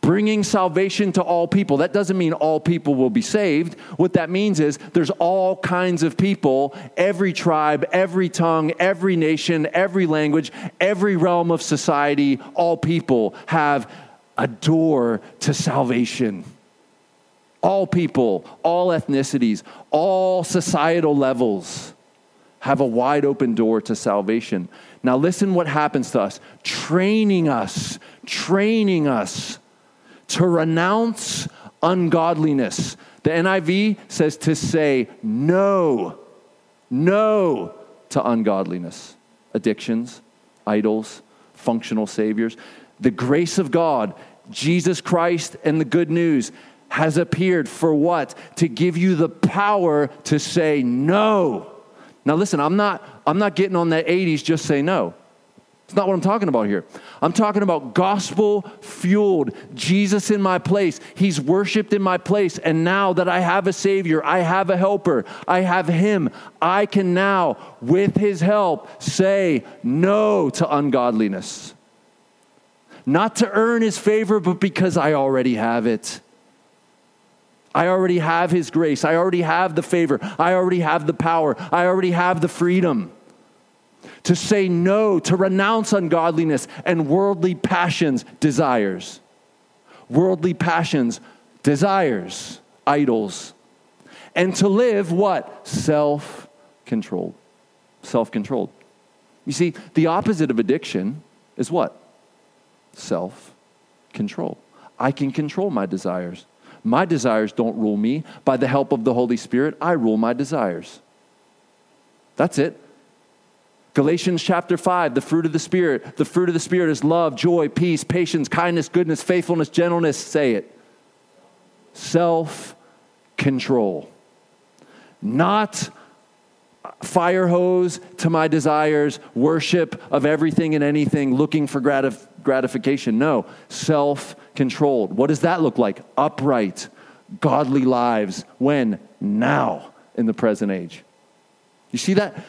Bringing salvation to all people. That doesn't mean all people will be saved. What that means is there's all kinds of people, every tribe, every tongue, every nation, every language, every realm of society, all people have a door to salvation all people, all ethnicities, all societal levels have a wide open door to salvation. Now, listen what happens to us training us, training us to renounce ungodliness. The NIV says to say no, no to ungodliness, addictions, idols, functional saviors. The grace of God, Jesus Christ, and the good news has appeared for what? To give you the power to say no. Now listen, I'm not I'm not getting on that 80s just say no. It's not what I'm talking about here. I'm talking about gospel fueled Jesus in my place. He's worshiped in my place. And now that I have a Savior, I have a helper, I have Him, I can now, with His help, say no to ungodliness. Not to earn His favor, but because I already have it. I already have His grace. I already have the favor. I already have the power. I already have the freedom to say no, to renounce ungodliness and worldly passions, desires. Worldly passions, desires, idols. And to live what? Self controlled. Self controlled. You see, the opposite of addiction is what? Self control. I can control my desires. My desires don't rule me. By the help of the Holy Spirit, I rule my desires. That's it. Galatians chapter 5, the fruit of the Spirit. The fruit of the Spirit is love, joy, peace, patience, kindness, goodness, faithfulness, gentleness. Say it. Self control. Not fire hose to my desires, worship of everything and anything, looking for gratif- gratification. No, self controlled. What does that look like? Upright, godly lives. When? Now, in the present age. You see that?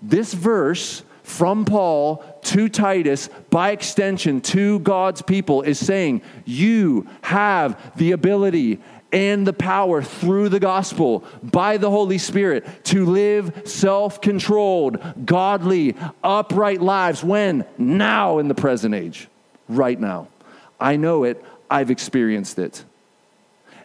This verse from Paul to Titus, by extension to God's people, is saying, You have the ability and the power through the gospel by the Holy Spirit to live self controlled, godly, upright lives. When? Now in the present age. Right now. I know it, I've experienced it.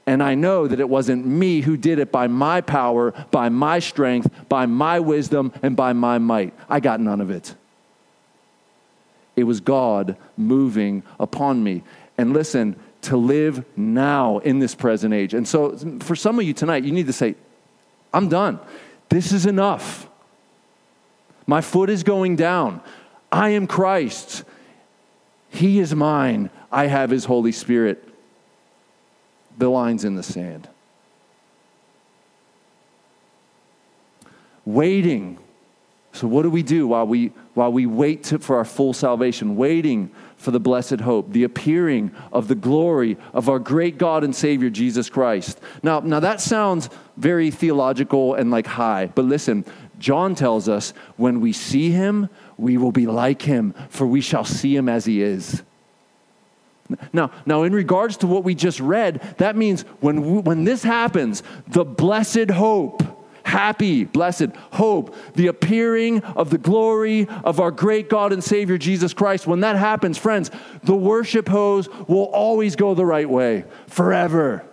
And I know that it wasn't me who did it by my power, by my strength, by my wisdom, and by my might. I got none of it. It was God moving upon me. And listen, to live now in this present age. And so, for some of you tonight, you need to say, I'm done. This is enough. My foot is going down. I am Christ's. He is mine. I have His Holy Spirit the lines in the sand. Waiting. So, what do we do while we, while we wait to, for our full salvation? Waiting for the blessed hope, the appearing of the glory of our great God and Savior, Jesus Christ. Now, now that sounds very theological and like high, but listen, John tells us when we see him, we will be like him, for we shall see him as he is. Now, now, in regards to what we just read, that means when, we, when this happens, the blessed hope, happy, blessed hope, the appearing of the glory of our great God and Savior Jesus Christ, when that happens, friends, the worship hose will always go the right way forever.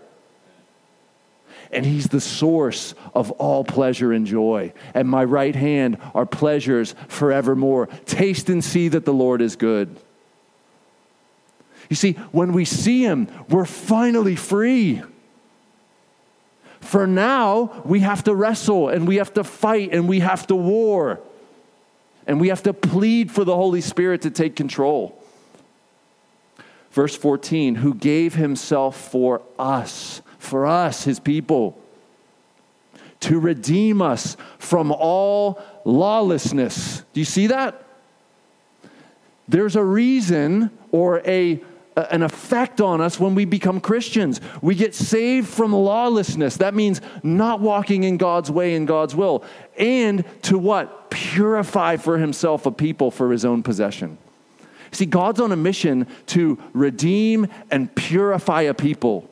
And He's the source of all pleasure and joy. At my right hand are pleasures forevermore. Taste and see that the Lord is good. You see, when we see Him, we're finally free. For now, we have to wrestle and we have to fight and we have to war. And we have to plead for the Holy Spirit to take control. Verse 14, who gave himself for us, for us, his people, to redeem us from all lawlessness. Do you see that? There's a reason or a an effect on us when we become Christians. We get saved from lawlessness. That means not walking in God's way and God's will. And to what? Purify for himself a people for his own possession. See, God's on a mission to redeem and purify a people.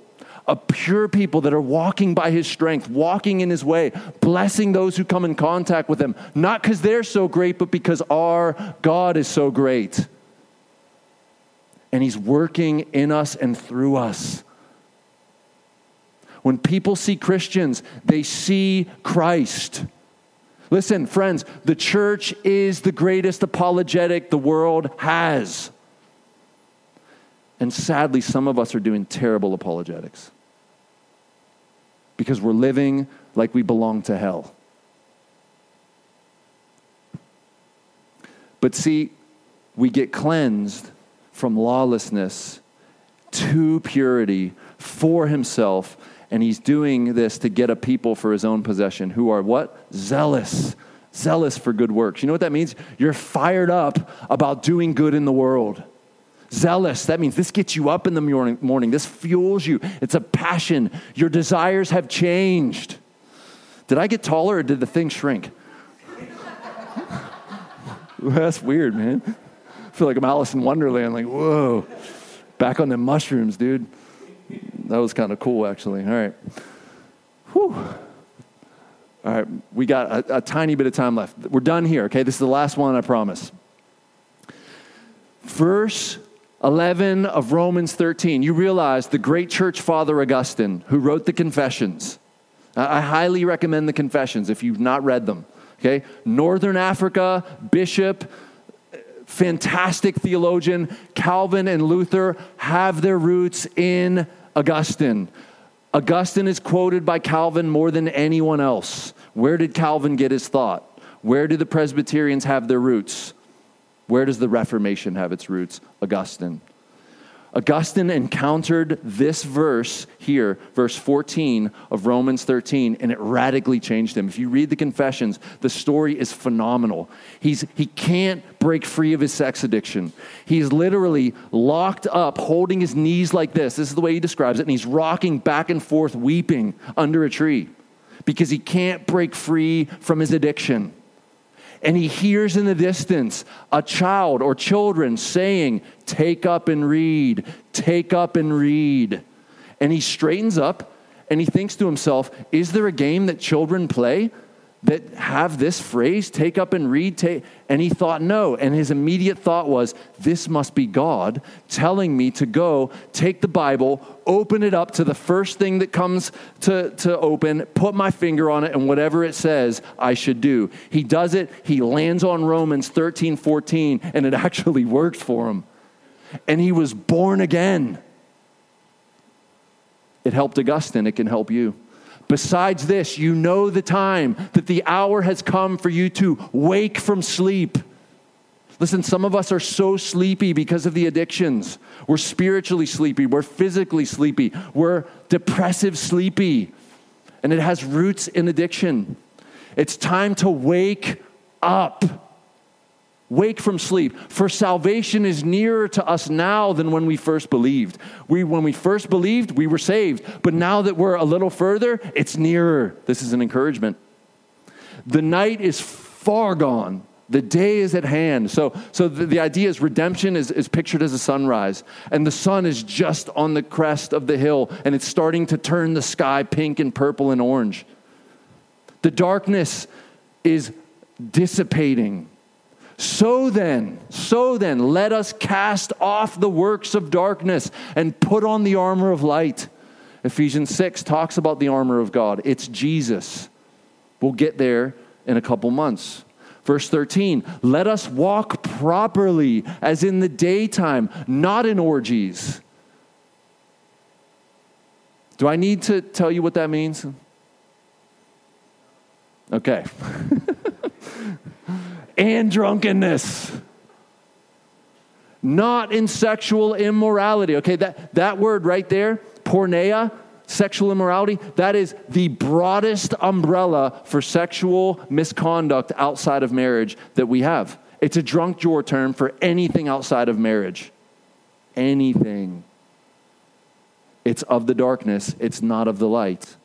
A pure people that are walking by his strength, walking in his way, blessing those who come in contact with him, not because they're so great, but because our God is so great and He's working in us and through us. When people see Christians, they see Christ. Listen, friends, the church is the greatest apologetic the world has. And sadly, some of us are doing terrible apologetics because we're living like we belong to hell. But see, we get cleansed from lawlessness to purity for himself. And he's doing this to get a people for his own possession who are what? Zealous. Zealous for good works. You know what that means? You're fired up about doing good in the world. Zealous, that means this gets you up in the morning, morning. This fuels you. It's a passion. Your desires have changed. Did I get taller or did the thing shrink? That's weird, man feel like I'm Alice in Wonderland. Like, whoa, back on the mushrooms, dude. That was kind of cool, actually. All right. Whew. All right, we got a, a, tiny bit of time left. We're done here, okay? This is the last one, I promise. Verse 11 of Romans 13. You realize the great church father Augustine, who wrote the Confessions. I highly recommend the Confessions if you've not read them, okay? Northern Africa, bishop, fantastic theologian, Calvin and Luther have their roots in Augustine. Augustine is quoted by Calvin more than anyone else. Where did Calvin get his thought? Where do the Presbyterians have their roots? Where does the Reformation have its roots? Augustine. Augustine encountered this verse here, verse 14 of Romans 13, and it radically changed him. If you read the confessions, the story is phenomenal. He's, he can't break free of his sex addiction. He's literally locked up, holding his knees like this. This is the way he describes it, and he's rocking back and forth, weeping under a tree because he can't break free from his addiction and he hears in the distance a child or children saying, Take up and read, take up and read. And he straightens up and he thinks to himself, Is there a game that children play that have this phrase, take up and read? Take, and he thought, no. And his immediate thought was, this must be God telling me to go take the Bible, open it up to the first thing that comes to, to open, put my finger on it, and whatever it says, I should do. He does it, he lands on Romans 13, 14, and it actually worked for him. And he was born again. It helped Augustine, it can help you. Besides this, you know the time that the hour has come for you to wake from sleep. Listen, some of us are so sleepy because of the addictions. We're spiritually sleepy, we're physically sleepy, we're depressive sleepy, and it has roots in addiction. It's time to wake up. Wake from sleep, for salvation is nearer to us now than when we first believed. We, when we first believed, we were saved, but now that we're a little further, it's nearer. This is an encouragement. The night is far gone. The day is at hand. So, so the, the idea is redemption is, is pictured as a sunrise, and the sun is just on the crest of the hill, and it's starting to turn the sky pink and purple and orange. The darkness is dissipating so then, so then, let us cast off the works of darkness and put on the armor of light. Ephesians 6 talks about the armor of God. It's Jesus. We'll get there in a couple months. Verse 13, let us walk properly as in the daytime, not in orgies. Do I need to tell you what that means? Okay. and drunkenness. Not in sexual immorality. Okay, that, that word right there, porneia, sexual immorality, that is the broadest umbrella for sexual misconduct outside of marriage that we have. It's a drunk drawer term for anything outside of marriage. Anything. It's of the darkness, it's not of the light.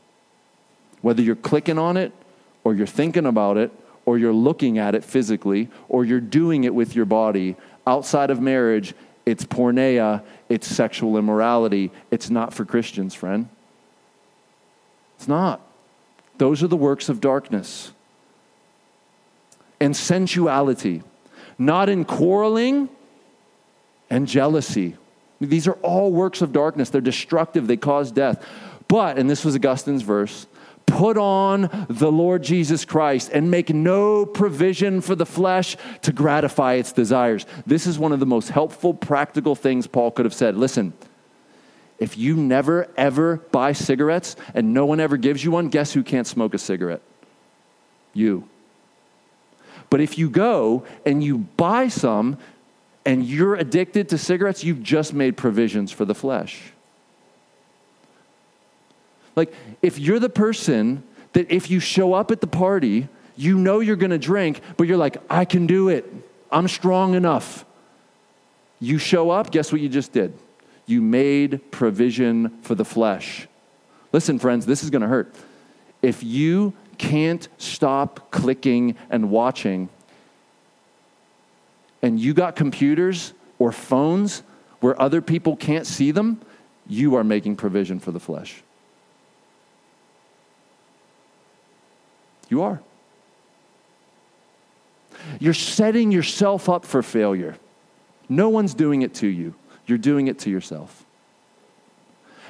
Whether you're clicking on it or you're thinking about it or you're looking at it physically, or you're doing it with your body. Outside of marriage, it's porneia, it's sexual immorality. It's not for Christians, friend. It's not. Those are the works of darkness. And sensuality, not in quarreling and jealousy. These are all works of darkness. They're destructive, they cause death. But, and this was Augustine's verse, Put on the Lord Jesus Christ and make no provision for the flesh to gratify its desires. This is one of the most helpful, practical things Paul could have said. Listen, if you never, ever buy cigarettes and no one ever gives you one, guess who can't smoke a cigarette? You. But if you go and you buy some and you're addicted to cigarettes, you've just made provisions for the flesh. Like, if you're the person that if you show up at the party, you know you're gonna drink, but you're like, I can do it, I'm strong enough. You show up, guess what you just did? You made provision for the flesh. Listen, friends, this is gonna hurt. If you can't stop clicking and watching, and you got computers or phones where other people can't see them, you are making provision for the flesh. You are. You're setting yourself up for failure. No one's doing it to you, you're doing it to yourself.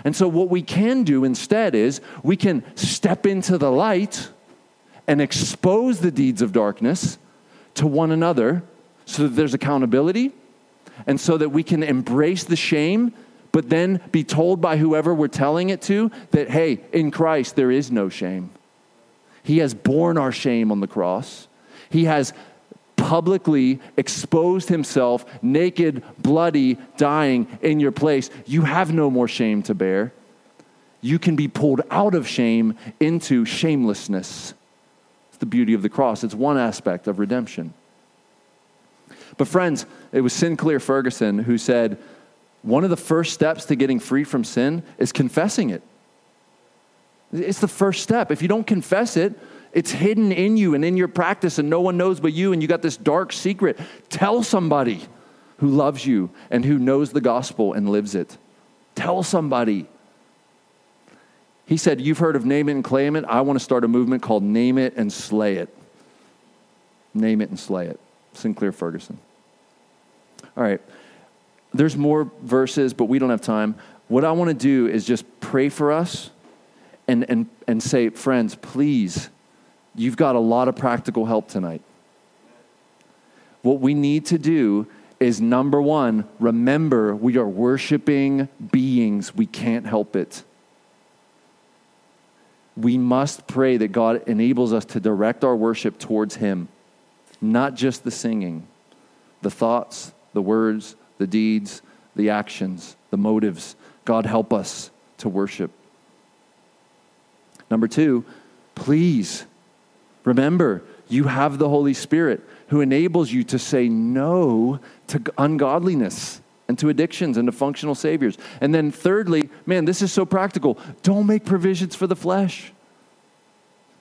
And so, what we can do instead is we can step into the light and expose the deeds of darkness to one another so that there's accountability and so that we can embrace the shame, but then be told by whoever we're telling it to that, hey, in Christ there is no shame. He has borne our shame on the cross. He has publicly exposed himself, naked, bloody, dying in your place. You have no more shame to bear. You can be pulled out of shame into shamelessness. It's the beauty of the cross. It's one aspect of redemption. But, friends, it was Sinclair Ferguson who said one of the first steps to getting free from sin is confessing it. It's the first step. If you don't confess it, it's hidden in you and in your practice, and no one knows but you, and you got this dark secret. Tell somebody who loves you and who knows the gospel and lives it. Tell somebody. He said, You've heard of name it and claim it. I want to start a movement called Name It and Slay It. Name it and slay it. Sinclair Ferguson. All right. There's more verses, but we don't have time. What I want to do is just pray for us and, and, and say, friends, please, you've got a lot of practical help tonight. What we need to do is number one, remember we are worshiping beings. We can't help it. We must pray that God enables us to direct our worship towards Him, not just the singing, the thoughts, the words, the deeds, the actions, the motives. God, help us to worship. Number two, please remember you have the Holy Spirit who enables you to say no to ungodliness and to addictions and to functional saviors. And then, thirdly, man, this is so practical. Don't make provisions for the flesh.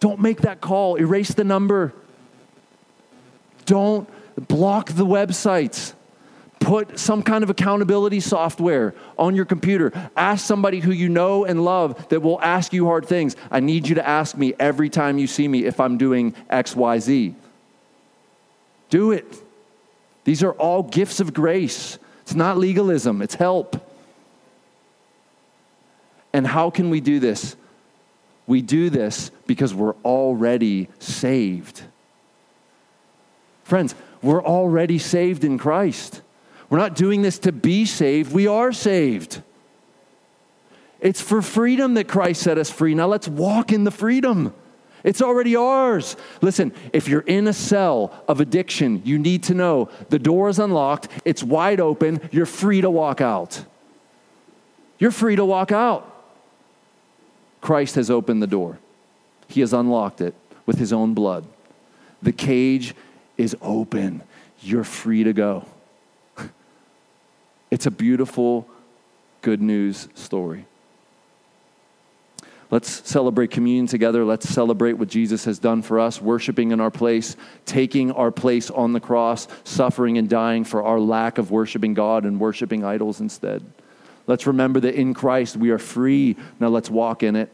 Don't make that call. Erase the number. Don't block the websites. Put some kind of accountability software on your computer. Ask somebody who you know and love that will ask you hard things. I need you to ask me every time you see me if I'm doing XYZ. Do it. These are all gifts of grace. It's not legalism, it's help. And how can we do this? We do this because we're already saved. Friends, we're already saved in Christ. We're not doing this to be saved, we are saved. It's for freedom that Christ set us free. Now let's walk in the freedom. It's already ours. Listen, if you're in a cell of addiction, you need to know the door is unlocked, it's wide open, you're free to walk out. You're free to walk out. Christ has opened the door, He has unlocked it with His own blood. The cage is open. You're free to go. It's a beautiful, good news story. Let's celebrate communion together. Let's celebrate what Jesus has done for us, worshiping in our place, taking our place on the cross, suffering and dying for our lack of worshiping God and worshiping idols instead. Let's remember that in Christ we are free. Now let's walk in it.